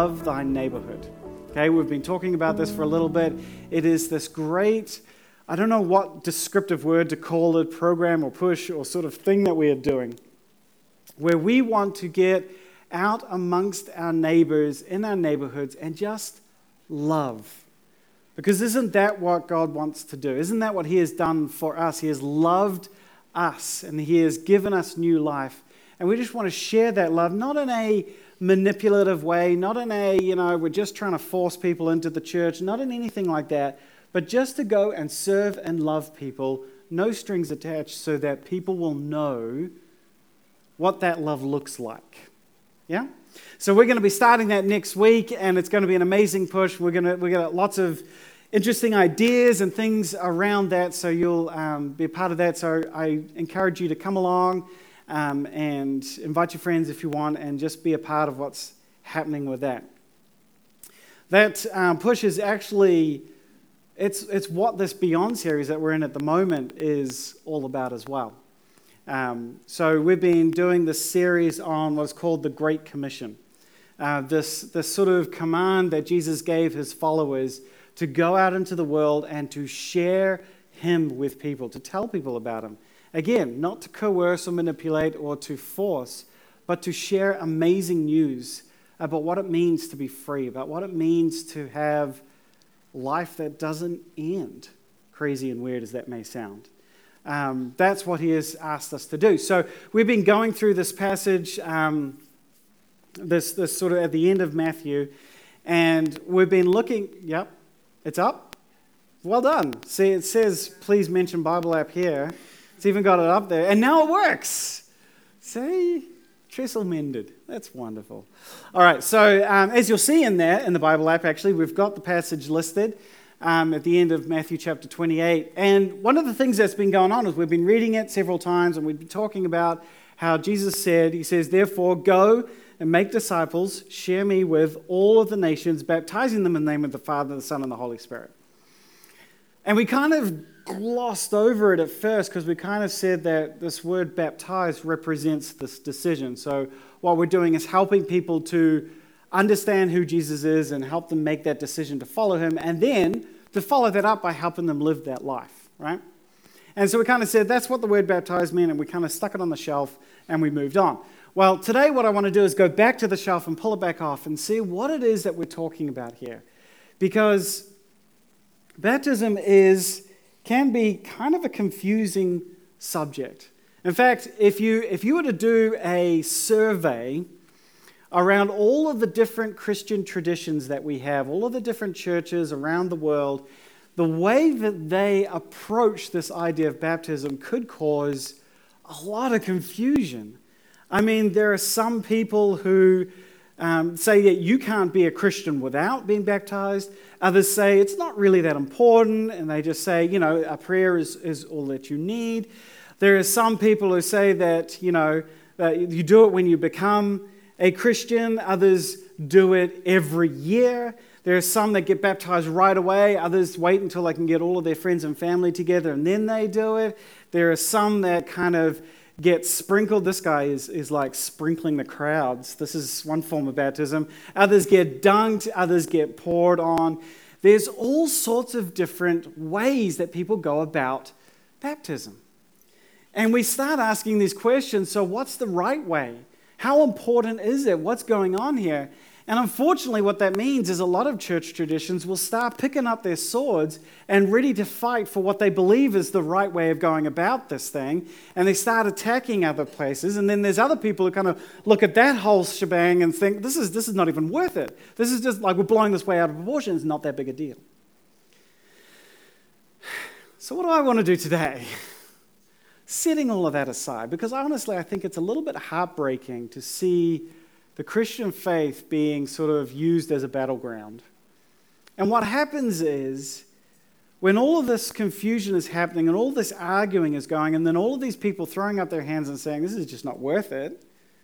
love thy neighborhood. Okay, we've been talking about this for a little bit. It is this great, I don't know what descriptive word to call it, program or push or sort of thing that we are doing, where we want to get out amongst our neighbors in our neighborhoods and just love. Because isn't that what God wants to do? Isn't that what He has done for us? He has loved us and He has given us new life. And we just want to share that love, not in a manipulative way, not in a, you know, we're just trying to force people into the church, not in anything like that, but just to go and serve and love people, no strings attached, so that people will know what that love looks like. Yeah? So we're going to be starting that next week, and it's going to be an amazing push. We're going to we got lots of interesting ideas and things around that, so you'll um, be a part of that. So I encourage you to come along um, and invite your friends if you want, and just be a part of what's happening with that. That um, push is actually it's it's what this Beyond series that we're in at the moment is all about as well. Um, so we've been doing this series on what's called the Great Commission. Uh, this, this sort of command that Jesus gave his followers to go out into the world and to share him with people, to tell people about him. Again, not to coerce or manipulate or to force, but to share amazing news about what it means to be free, about what it means to have life that doesn't end, crazy and weird as that may sound. Um, that's what he has asked us to do. So we've been going through this passage, um, this, this sort of at the end of Matthew, and we've been looking. Yep, it's up. Well done. See, it says, please mention Bible app here. It's even got it up there. And now it works. See? Trestle mended. That's wonderful. All right, so um, as you'll see in there, in the Bible app, actually, we've got the passage listed um, at the end of Matthew chapter 28. And one of the things that's been going on is we've been reading it several times and we've been talking about how Jesus said, He says, Therefore, go and make disciples, share me with all of the nations, baptizing them in the name of the Father, the Son, and the Holy Spirit. And we kind of glossed over it at first because we kind of said that this word baptized represents this decision. So, what we're doing is helping people to understand who Jesus is and help them make that decision to follow him, and then to follow that up by helping them live that life, right? And so we kind of said that's what the word baptized meant, and we kind of stuck it on the shelf and we moved on. Well, today what I want to do is go back to the shelf and pull it back off and see what it is that we're talking about here. Because baptism is can be kind of a confusing subject. In fact, if you, if you were to do a survey around all of the different Christian traditions that we have, all of the different churches around the world, the way that they approach this idea of baptism could cause a lot of confusion. I mean, there are some people who um, say that you can't be a Christian without being baptized. Others say it's not really that important, and they just say, you know, a prayer is, is all that you need. There are some people who say that, you know, that you do it when you become a Christian. Others do it every year. There are some that get baptized right away. Others wait until they can get all of their friends and family together and then they do it. There are some that kind of get sprinkled. This guy is, is like sprinkling the crowds. This is one form of baptism. Others get dunked, others get poured on. There's all sorts of different ways that people go about baptism. And we start asking these questions so, what's the right way? How important is it? What's going on here? And unfortunately, what that means is a lot of church traditions will start picking up their swords and ready to fight for what they believe is the right way of going about this thing. And they start attacking other places. And then there's other people who kind of look at that whole shebang and think, this is, this is not even worth it. This is just like we're blowing this way out of proportion. It's not that big a deal. So, what do I want to do today? Setting all of that aside, because honestly, I think it's a little bit heartbreaking to see the Christian faith being sort of used as a battleground. And what happens is, when all of this confusion is happening and all this arguing is going, and then all of these people throwing up their hands and saying, This is just not worth it.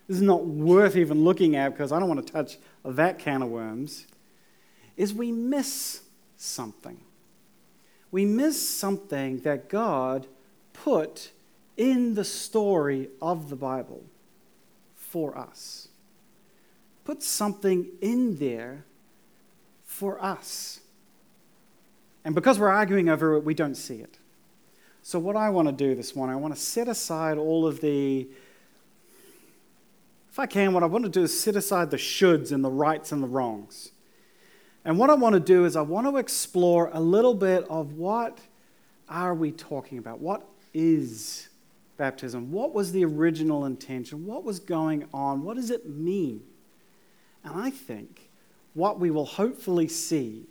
This is not worth even looking at because I don't want to touch that can of worms, is we miss something. We miss something that God put in the story of the Bible for us. Put something in there for us. And because we're arguing over it, we don't see it. So, what I want to do this morning, I want to set aside all of the, if I can, what I want to do is set aside the shoulds and the rights and the wrongs. And what I want to do is I want to explore a little bit of what are we talking about? What is baptism? What was the original intention? What was going on? What does it mean? And I think what we will hopefully see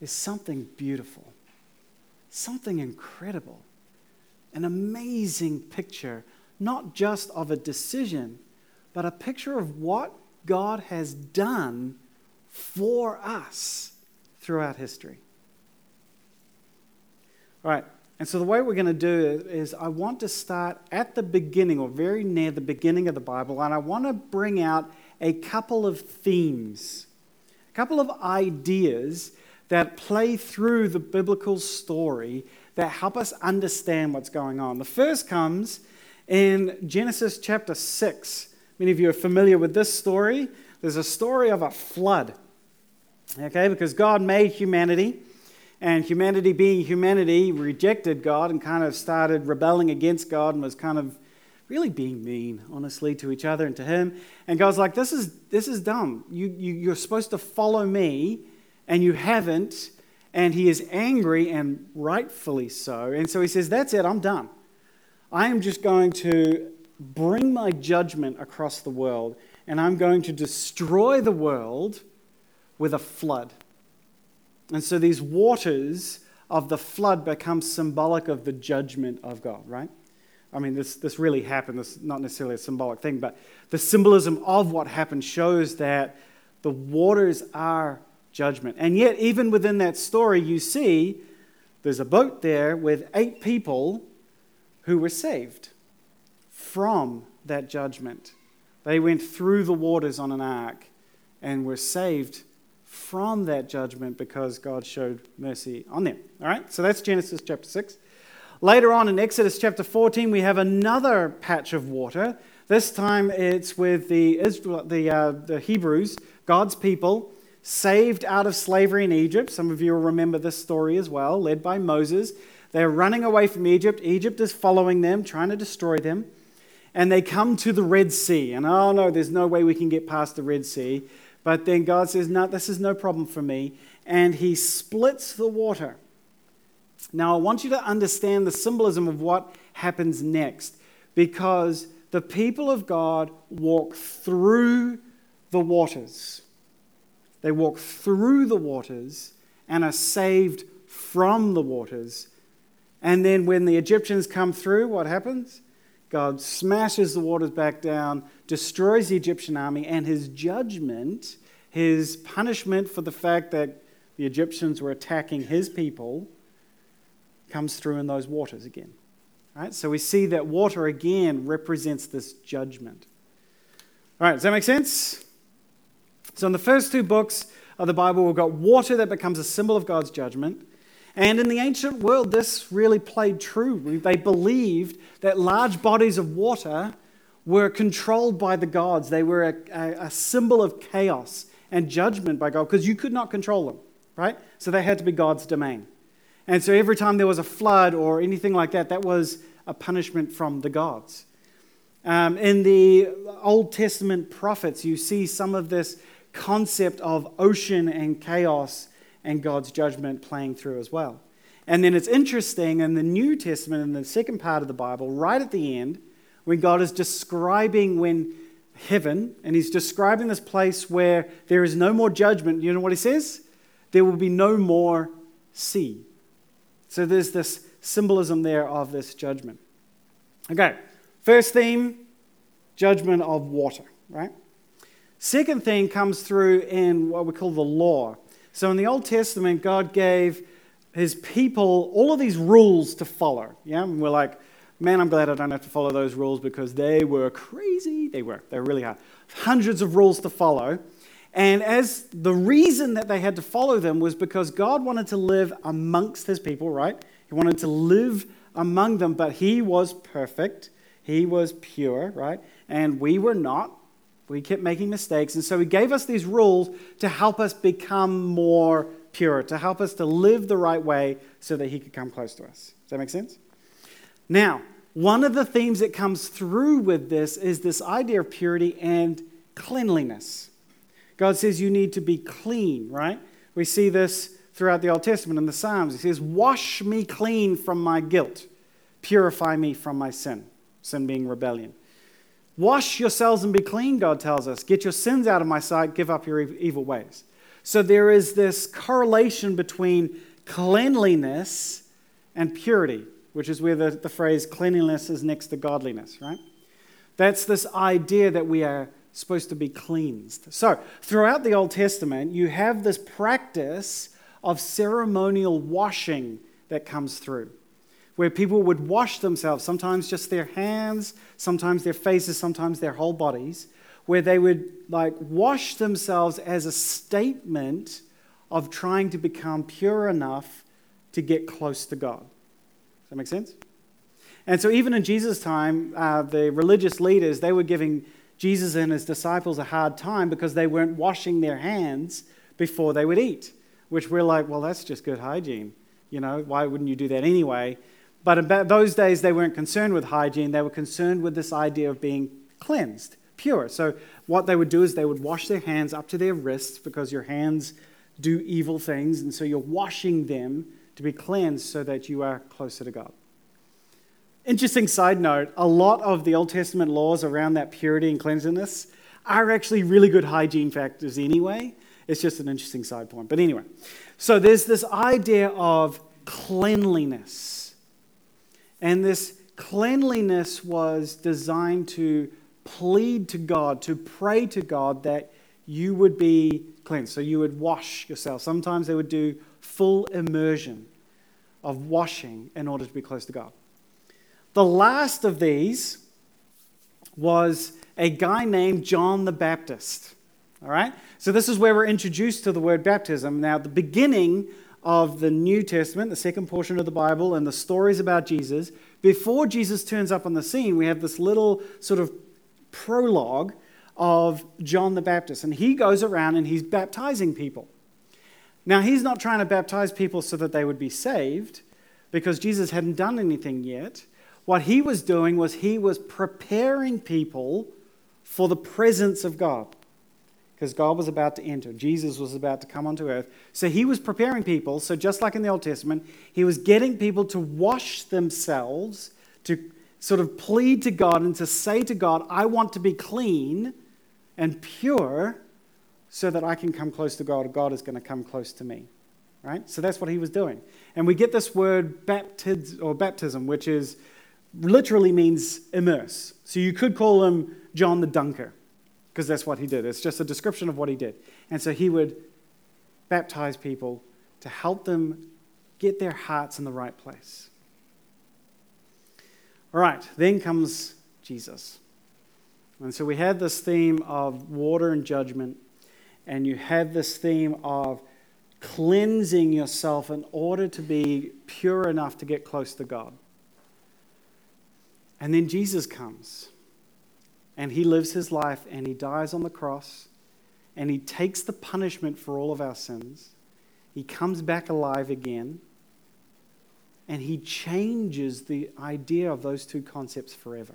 is something beautiful, something incredible, an amazing picture, not just of a decision, but a picture of what God has done for us throughout history. All right, and so the way we're going to do it is I want to start at the beginning or very near the beginning of the Bible, and I want to bring out a couple of themes, a couple of ideas that play through the biblical story that help us understand what's going on. The first comes in Genesis chapter 6. Many of you are familiar with this story. There's a story of a flood, okay, because God made humanity. And humanity, being humanity, rejected God and kind of started rebelling against God and was kind of really being mean, honestly, to each other and to Him. And God's like, This is, this is dumb. You, you, you're supposed to follow me and you haven't. And he is angry and rightfully so. And so he says, That's it, I'm done. I am just going to bring my judgment across the world, and I'm going to destroy the world with a flood. And so these waters of the flood become symbolic of the judgment of God, right? I mean, this, this really happened. This is not necessarily a symbolic thing, but the symbolism of what happened shows that the waters are judgment. And yet, even within that story, you see there's a boat there with eight people who were saved from that judgment. They went through the waters on an ark and were saved from that judgment because God showed mercy on them. All right, so that's Genesis chapter 6. Later on in Exodus chapter 14, we have another patch of water. This time it's with the, Israel, the, uh, the Hebrews, God's people, saved out of slavery in Egypt. Some of you will remember this story as well, led by Moses. They're running away from Egypt. Egypt is following them, trying to destroy them. And they come to the Red Sea. And oh no, there's no way we can get past the Red Sea. But then God says, No, this is no problem for me. And he splits the water. Now, I want you to understand the symbolism of what happens next because the people of God walk through the waters. They walk through the waters and are saved from the waters. And then when the Egyptians come through, what happens? God smashes the waters back down, destroys the Egyptian army, and his judgment, his punishment for the fact that the Egyptians were attacking his people, comes through in those waters again. Right? So we see that water again represents this judgment. All right, does that make sense? So, in the first two books of the Bible, we've got water that becomes a symbol of God's judgment. And in the ancient world, this really played true. They believed that large bodies of water were controlled by the gods, they were a, a, a symbol of chaos and judgment by God because you could not control them, right? So they had to be God's domain. And so every time there was a flood or anything like that, that was a punishment from the gods. Um, in the Old Testament prophets, you see some of this concept of ocean and chaos and God's judgment playing through as well. And then it's interesting in the New Testament, in the second part of the Bible, right at the end, when God is describing when heaven, and he's describing this place where there is no more judgment, you know what he says? There will be no more sea. So there's this symbolism there of this judgment. Okay, first theme judgment of water, right? Second thing comes through in what we call the law. So in the Old Testament, God gave his people all of these rules to follow. Yeah, and we're like, man, I'm glad I don't have to follow those rules because they were crazy. They were. They were really hard. Hundreds of rules to follow. And as the reason that they had to follow them was because God wanted to live amongst his people, right? He wanted to live among them, but he was perfect. He was pure, right? And we were not. We kept making mistakes. And so he gave us these rules to help us become more pure, to help us to live the right way so that he could come close to us. Does that make sense? Now, one of the themes that comes through with this is this idea of purity and cleanliness. God says you need to be clean, right? We see this throughout the Old Testament in the Psalms. He says, Wash me clean from my guilt, purify me from my sin, sin being rebellion. Wash yourselves and be clean, God tells us. Get your sins out of my sight, give up your evil ways. So there is this correlation between cleanliness and purity, which is where the, the phrase cleanliness is next to godliness, right? That's this idea that we are supposed to be cleansed. So, throughout the Old Testament, you have this practice of ceremonial washing that comes through, where people would wash themselves, sometimes just their hands, sometimes their faces, sometimes their whole bodies, where they would like wash themselves as a statement of trying to become pure enough to get close to God. Does that make sense? And so, even in Jesus' time, uh, the religious leaders they were giving Jesus and his disciples a hard time because they weren't washing their hands before they would eat, which we're like, well, that's just good hygiene. You know, why wouldn't you do that anyway? But in those days, they weren't concerned with hygiene. They were concerned with this idea of being cleansed, pure. So, what they would do is they would wash their hands up to their wrists because your hands do evil things. And so, you're washing them to be cleansed so that you are closer to God. Interesting side note a lot of the Old Testament laws around that purity and cleanliness are actually really good hygiene factors anyway. It's just an interesting side point. But anyway, so there's this idea of cleanliness. And this cleanliness was designed to plead to God, to pray to God that you would be cleansed. So you would wash yourself. Sometimes they would do full immersion of washing in order to be close to God. The last of these was a guy named John the Baptist. All right? So, this is where we're introduced to the word baptism. Now, the beginning of the New Testament, the second portion of the Bible, and the stories about Jesus, before Jesus turns up on the scene, we have this little sort of prologue of John the Baptist. And he goes around and he's baptizing people. Now, he's not trying to baptize people so that they would be saved, because Jesus hadn't done anything yet. What he was doing was he was preparing people for the presence of God. Because God was about to enter, Jesus was about to come onto earth. So he was preparing people. So, just like in the Old Testament, he was getting people to wash themselves, to sort of plead to God and to say to God, I want to be clean and pure so that I can come close to God. God is going to come close to me. Right? So that's what he was doing. And we get this word baptizo, or baptism, which is literally means immerse. So you could call him John the Dunker, because that's what he did. It's just a description of what he did. And so he would baptize people to help them get their hearts in the right place. All right, then comes Jesus. And so we had this theme of water and judgment, and you have this theme of cleansing yourself in order to be pure enough to get close to God. And then Jesus comes and he lives his life and he dies on the cross and he takes the punishment for all of our sins. He comes back alive again and he changes the idea of those two concepts forever.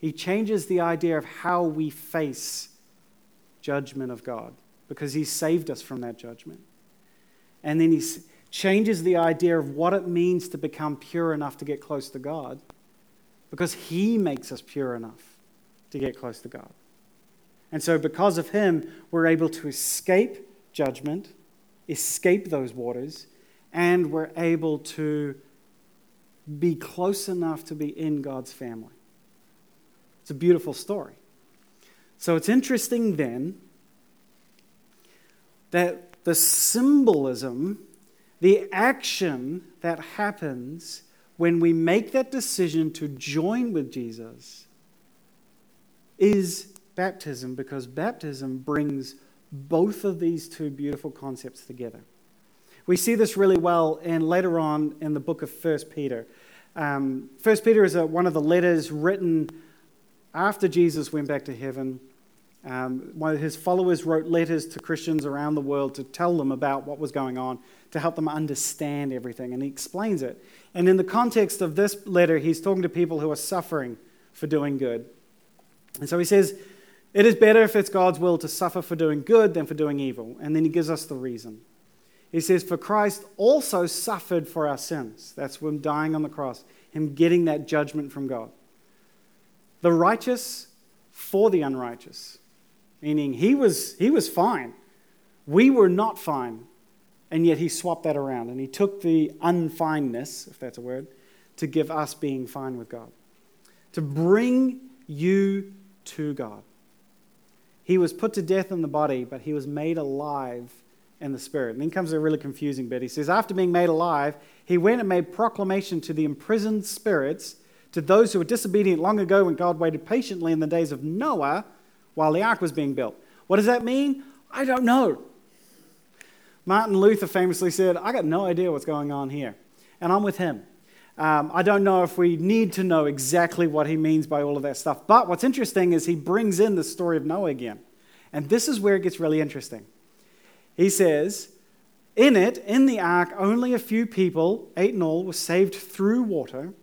He changes the idea of how we face judgment of God because he saved us from that judgment. And then he changes the idea of what it means to become pure enough to get close to God because He makes us pure enough to get close to God. And so, because of Him, we're able to escape judgment, escape those waters, and we're able to be close enough to be in God's family. It's a beautiful story. So, it's interesting then that the symbolism, the action that happens when we make that decision to join with Jesus is baptism because baptism brings both of these two beautiful concepts together. We see this really well in later on in the book of 1 Peter. Um, 1 Peter is a, one of the letters written after Jesus went back to heaven Um, one of his followers wrote letters to Christians around the world to tell them about what was going on, to help them understand everything. And he explains it. And in the context of this letter, he's talking to people who are suffering for doing good. And so he says, It is better if it's God's will to suffer for doing good than for doing evil. And then he gives us the reason. He says, For Christ also suffered for our sins. That's him dying on the cross, him getting that judgment from God. The righteous for the unrighteous, meaning he was, he was fine. We were not fine. And yet he swapped that around and he took the unfineness, if that's a word, to give us being fine with God, to bring you to God. He was put to death in the body, but he was made alive in the spirit. And then comes a really confusing bit. He says, After being made alive, he went and made proclamation to the imprisoned spirits, to those who were disobedient long ago when God waited patiently in the days of Noah while the ark was being built. What does that mean? I don't know. Martin Luther famously said, I got no idea what's going on here. And I'm with him. Um, I don't know if we need to know exactly what he means by all of that stuff. But what's interesting is he brings in the story of Noah again. And this is where it gets really interesting. He says, In it, in the ark, only a few people, eight in all, were saved through water.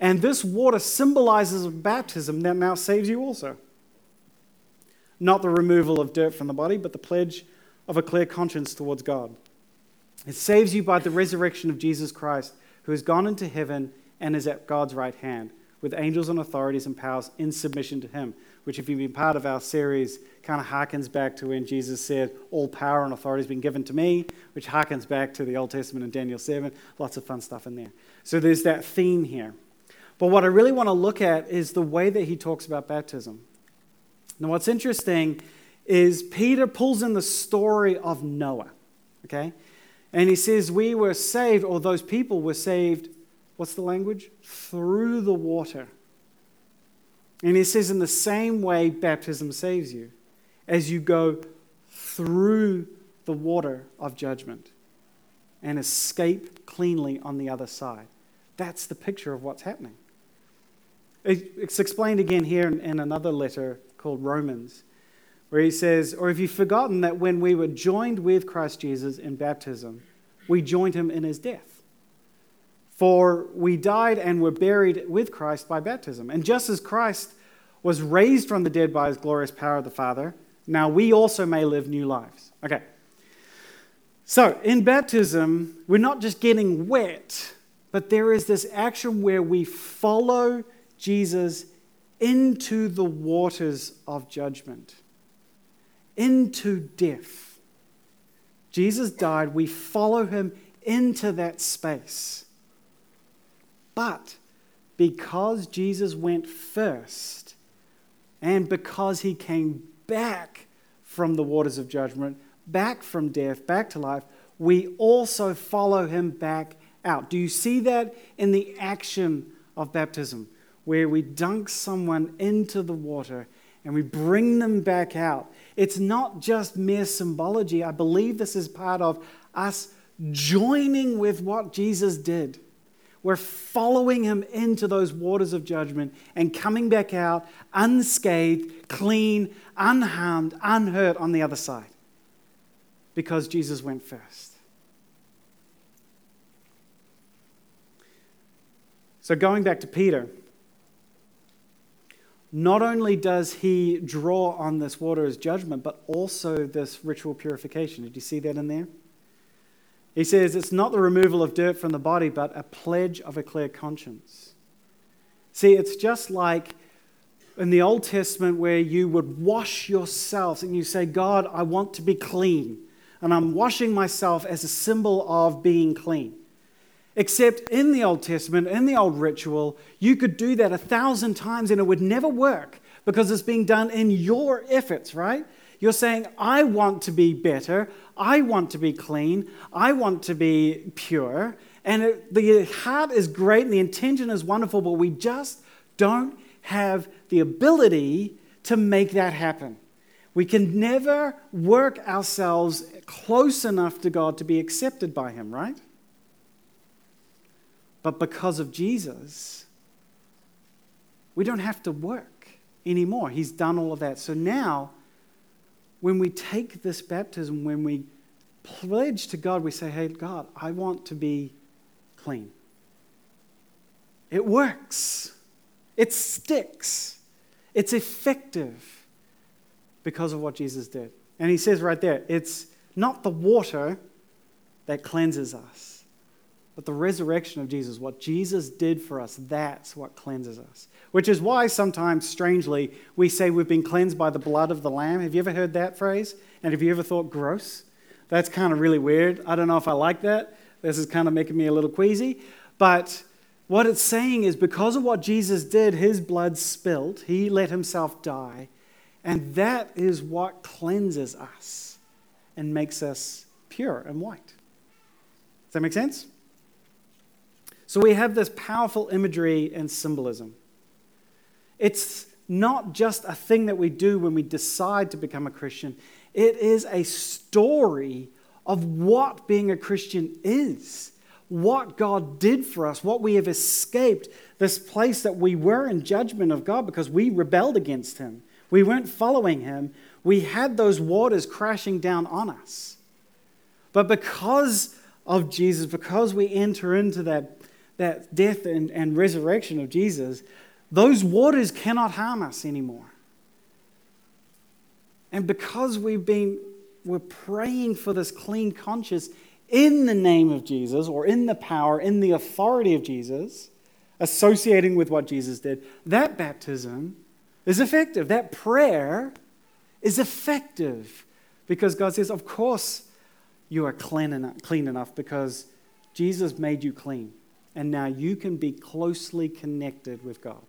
And this water symbolizes a baptism that now saves you also. Not the removal of dirt from the body, but the pledge of a clear conscience towards God. It saves you by the resurrection of Jesus Christ, who has gone into heaven and is at God's right hand, with angels and authorities and powers in submission to him. Which, if you've been part of our series, kind of harkens back to when Jesus said, All power and authority has been given to me, which harkens back to the Old Testament in Daniel 7. Lots of fun stuff in there. So there's that theme here. But what I really want to look at is the way that he talks about baptism. Now, what's interesting is Peter pulls in the story of Noah, okay? And he says, We were saved, or those people were saved, what's the language? Through the water. And he says, in the same way, baptism saves you, as you go through the water of judgment and escape cleanly on the other side. That's the picture of what's happening. It's explained again here in another letter called Romans where he says, Or have you forgotten that when we were joined with Christ Jesus in baptism, we joined him in his death? For we died and were buried with Christ by baptism. And just as Christ was raised from the dead by his glorious power of the Father, now we also may live new lives. Okay. So in baptism, we're not just getting wet, but there is this action where we follow Jesus into the waters of judgment into death. Jesus died, we follow him into that space. But because Jesus went first, and because he came back from the waters of judgment, back from death, back to life, we also follow him back out. Do you see that in the action of baptism, where we dunk someone into the water and we bring them back out? It's not just mere symbology. I believe this is part of us joining with what Jesus did. We're following him into those waters of judgment and coming back out unscathed, clean, unharmed, unhurt on the other side because Jesus went first. So, going back to Peter, not only does he draw on this water as judgment, but also this ritual purification. Did you see that in there? He says it's not the removal of dirt from the body, but a pledge of a clear conscience. See, it's just like in the Old Testament where you would wash yourselves and you say, God, I want to be clean. And I'm washing myself as a symbol of being clean. Except in the Old Testament, in the old ritual, you could do that a thousand times and it would never work because it's being done in your efforts, right? You're saying, I want to be better. I want to be clean. I want to be pure. And it, the heart is great and the intention is wonderful, but we just don't have the ability to make that happen. We can never work ourselves close enough to God to be accepted by Him, right? But because of Jesus, we don't have to work. anymore. He's done all of that. So now, when we take this baptism, when we pledge to God, we say, Hey, God, I want to be clean. It works, it sticks, it's effective because of what Jesus did. And he says right there, it's not the water that cleanses us, but the resurrection of Jesus. What Jesus did for us, that's what cleanses us. Which is why sometimes, strangely, we say we've been cleansed by the blood of the Lamb. Have you ever heard that phrase? And have you ever thought, gross? That's kind of really weird. I don't know if I like that. This is kind of making me a little queasy. But what it's saying is because of what Jesus did, his blood spilt, he let himself die. And that is what cleanses us and makes us pure and white. Does that make sense? So we have this powerful imagery and symbolism. It's not just a thing that we do when we decide to become a Christian, it is a story of what being a Christian is, what God did for us, what we have escaped, this place that we were in judgment of God because we rebelled against Him. We weren't following Him. We had those waters crashing down on us. But because of Jesus, because we enter into that, that death and, and resurrection of Jesus, those waters cannot harm us anymore. And because we've been we're praying for this clean conscience in the name of Jesus or in the power, in the authority of Jesus, associating with what Jesus did, that baptism is effective. That prayer is effective because God says, Of course, you are clean enough, clean enough because Jesus made you clean. And now you can be closely connected with God.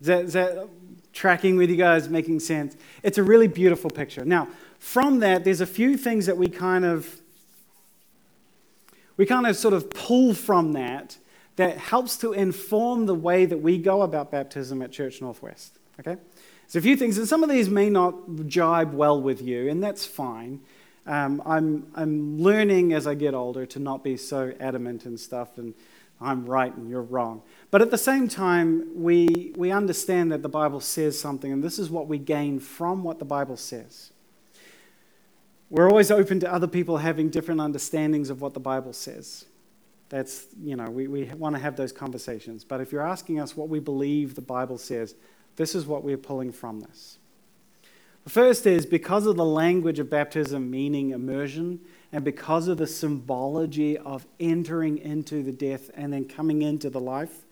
Is that, is that tracking with you guys, making sense? It's a really beautiful picture. Now, from that, there's a few things that we kind of we kind of sort of pull from that that helps to inform the way that we go about baptism at Church Northwest. Okay? So a few things, and some of these may not jibe well with you, and that's fine. Um, I'm, I'm learning as I get older to not be so adamant and stuff, and I'm right and you're wrong. But at the same time, we, we understand that the Bible says something, and this is what we gain from what the Bible says. We're always open to other people having different understandings of what the Bible says. That's, you know, we, we want to have those conversations. But if you're asking us what we believe the Bible says, this is what we're pulling from this. The first is because of the language of baptism meaning immersion, and because of the symbology of entering into the death and then coming into the life,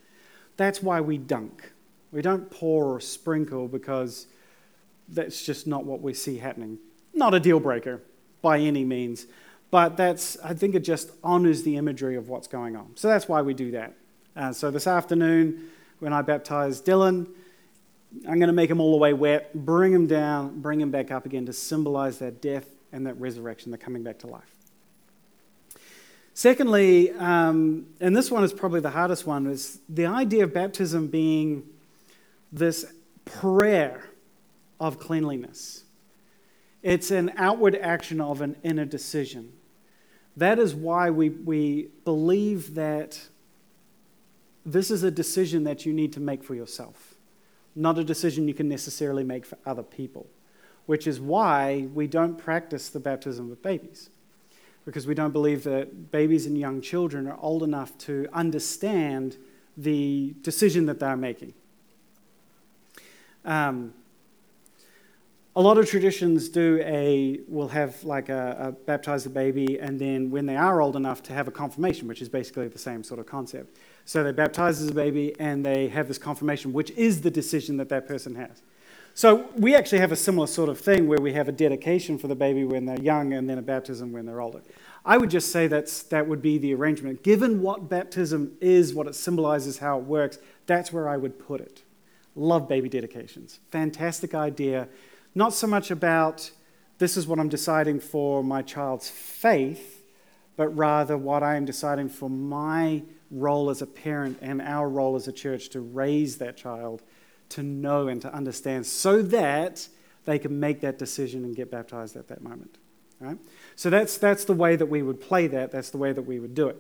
that's why we dunk. We don't pour or sprinkle because that's just not what we see happening. Not a deal breaker by any means, but that's, I think it just honors the imagery of what's going on. So that's why we do that. Uh, so this afternoon, when I baptize Dylan, I'm going to make them all the way wet, bring them down, bring them back up again to symbolize that death and that resurrection, the coming back to life. Secondly, um, and this one is probably the hardest one, is the idea of baptism being this prayer of cleanliness. It's an outward action of an inner decision. That is why we, we believe that this is a decision that you need to make for yourself, not a decision you can necessarily make for other people, which is why we don't practice the baptism of babies because we don't believe that babies and young children are old enough to understand the decision that they're making. Um, a lot of traditions do a will have like a, a baptize the baby and then when they are old enough to have a confirmation which is basically the same sort of concept so they baptize the baby and they have this confirmation which is the decision that that person has so we actually have a similar sort of thing where we have a dedication for the baby when they're young and then a baptism when they're older. I would just say that's, that would be the arrangement. Given what baptism is, what it symbolizes, how it works, that's where I would put it. Love baby dedications. Fantastic idea. Not so much about this is what I'm deciding for my child's faith, but rather what I am deciding for my role as a parent and our role as a church to raise that child to know and to understand so that they can make that decision and get baptized at that moment. Right? So that's, that's the way that we would play that. That's the way that we would do it.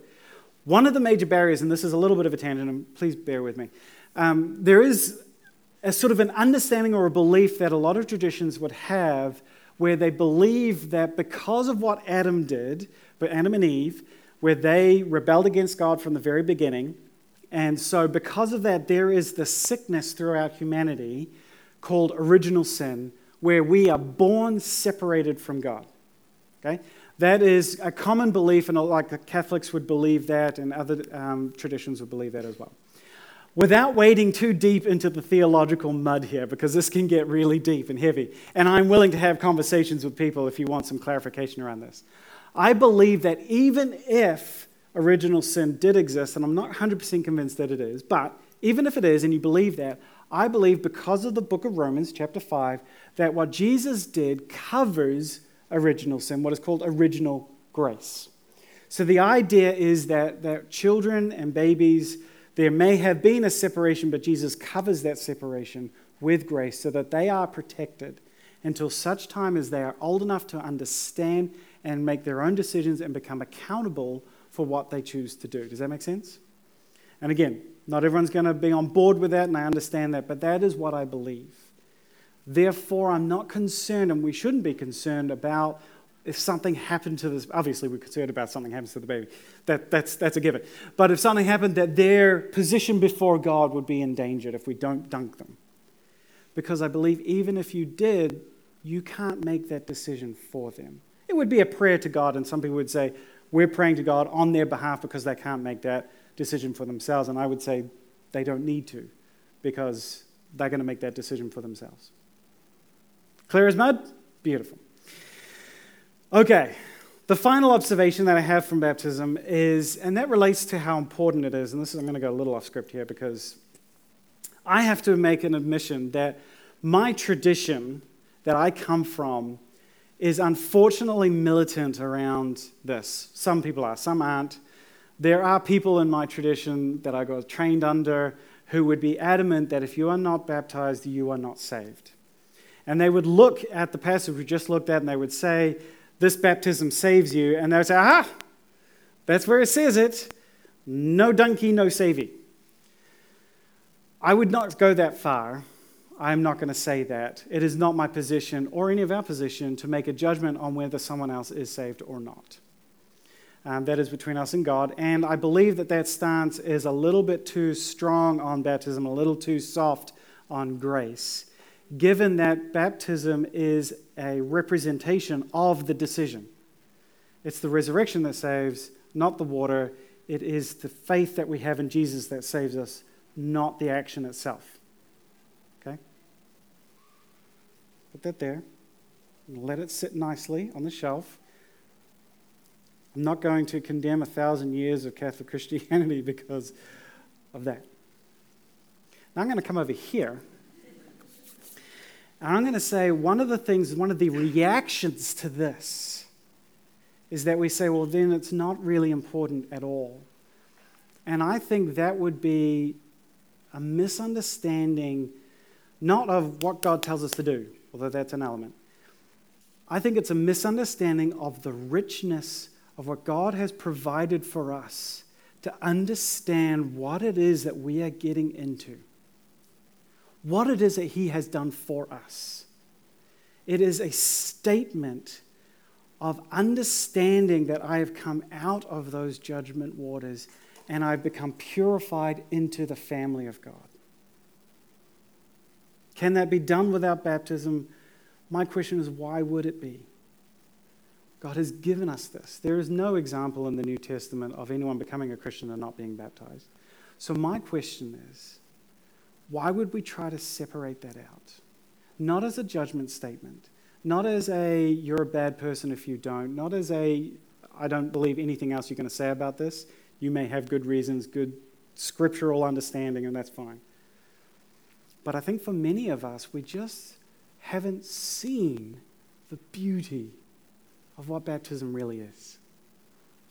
One of the major barriers, and this is a little bit of a tangent, and please bear with me. um, there is a sort of an understanding or a belief that a lot of traditions would have where they believe that because of what Adam did, but Adam and Eve, where they rebelled against God from the very beginning, and so because of that, there is the sickness throughout humanity called original sin, where we are born separated from God. Okay? That is a common belief, and like the Catholics would believe that, and other um, traditions would believe that as well. Without wading too deep into the theological mud here, because this can get really deep and heavy, and I'm willing to have conversations with people if you want some clarification around this. I believe that even if original sin did exist, and I'm not 100% convinced that it is, but even if it is, and you believe that, I believe because of the book of Romans, chapter 5, that what Jesus did covers original sin, what is called original grace. So the idea is that, that children and babies, there may have been a separation, but Jesus covers that separation with grace so that they are protected until such time as they are old enough to understand and make their own decisions and become accountable for what they choose to do. Does that make sense? And again, not everyone's going to be on board with that, and I understand that, but that is what I believe. Therefore, I'm not concerned, and we shouldn't be concerned about if something happened to this. Obviously, we're concerned about something happens to the baby. That, that's, that's a given. But if something happened, that their position before God would be endangered if we don't dunk them. Because I believe even if you did, you can't make that decision for them. It would be a prayer to God, and some people would say, We're praying to God on their behalf because they can't make that decision for themselves. And I would say they don't need to because they're going to make that decision for themselves. Clear as mud? Beautiful. Okay, the final observation that I have from baptism is, and that relates to how important it is, and this is, I'm going to go a little off script here because I have to make an admission that my tradition that I come from is unfortunately militant around this. Some people are, some aren't. There are people in my tradition that I got trained under who would be adamant that if you are not baptized, you are not saved. And they would look at the passage we just looked at and they would say, This baptism saves you. And they would say, Aha, that's where it says it. No donkey, no saving. I would not go that far. I'm not going to say that. It is not my position or any of our position to make a judgment on whether someone else is saved or not. Um, that is between us and God. And I believe that that stance is a little bit too strong on baptism, a little too soft on grace given that baptism is a representation of the decision. It's the resurrection that saves, not the water. It is the faith that we have in Jesus that saves us, not the action itself. Okay? Put that there. Let it sit nicely on the shelf. I'm not going to condemn a thousand years of Catholic Christianity because of that. Now I'm going to come over here and I'm going to say one of the things, one of the reactions to this is that we say, well, then it's not really important at all. And I think that would be a misunderstanding, not of what God tells us to do, although that's an element. I think it's a misunderstanding of the richness of what God has provided for us to understand what it is that we are getting into what it is that He has done for us. It is a statement of understanding that I have come out of those judgment waters and I've become purified into the family of God. Can that be done without baptism? My question is why would it be? God has given us this. There is no example in the New Testament of anyone becoming a Christian and not being baptized. So, my question is why would we try to separate that out? Not as a judgment statement, not as a you're a bad person if you don't, not as a I don't believe anything else you're going to say about this. You may have good reasons, good scriptural understanding, and that's fine. But I think for many of us, we just haven't seen the beauty of what baptism really is.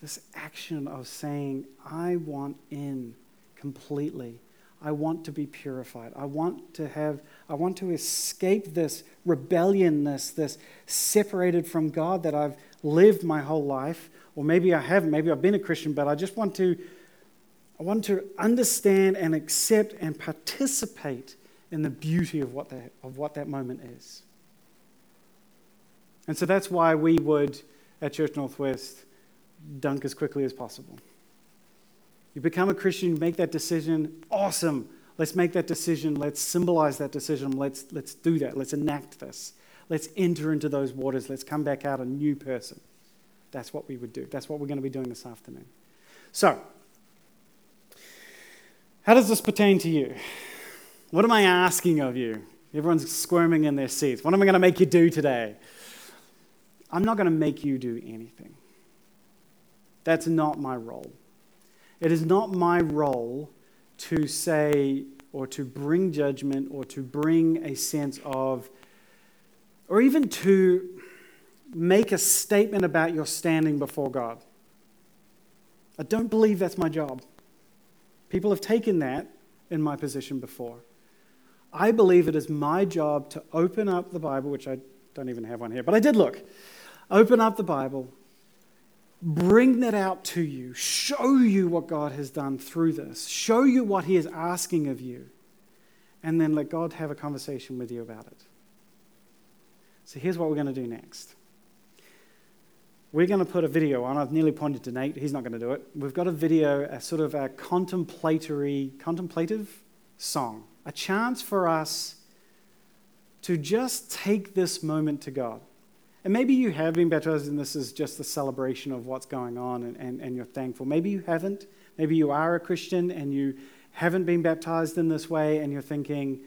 This action of saying, I want in completely. I want to be purified. I want to have, I want to escape this rebelliousness, this separated from God that I've lived my whole life. Or maybe I haven't, maybe I've been a Christian, but I just want to, I want to understand and accept and participate in the beauty of what that, of what that moment is. And so that's why we would, at Church Northwest, dunk as quickly as possible. You become a Christian, you make that decision, awesome. Let's make that decision. Let's symbolize that decision. Let's, let's do that. Let's enact this. Let's enter into those waters. Let's come back out a new person. That's what we would do. That's what we're going to be doing this afternoon. So, how does this pertain to you? What am I asking of you? Everyone's squirming in their seats. What am I going to make you do today? I'm not going to make you do anything. That's not my role. It is not my role to say or to bring judgment or to bring a sense of, or even to make a statement about your standing before God. I don't believe that's my job. People have taken that in my position before. I believe it is my job to open up the Bible, which I don't even have one here, but I did look. Open up the Bible bring that out to you, show you what God has done through this, show you what He is asking of you, and then let God have a conversation with you about it. So here's what we're going to do next. We're going to put a video on. I've nearly pointed to Nate. He's not going to do it. We've got a video, a sort of a contemplatory, contemplative song, a chance for us to just take this moment to God. And maybe you have been baptized and this is just the celebration of what's going on and, and, and you're thankful. Maybe you haven't. Maybe you are a Christian and you haven't been baptized in this way and you're thinking,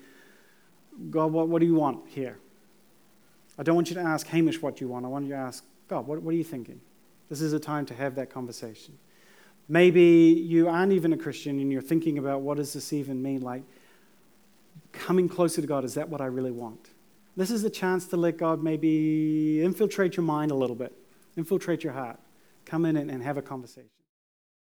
God, what, what do you want here? I don't want you to ask Hamish what you want. I want you to ask, God, what, what are you thinking? This is a time to have that conversation. Maybe you aren't even a Christian and you're thinking about what does this even mean? Like, coming closer to God, is that what I really want? This is a chance to let God maybe infiltrate your mind a little bit, infiltrate your heart. Come in and, and have a conversation.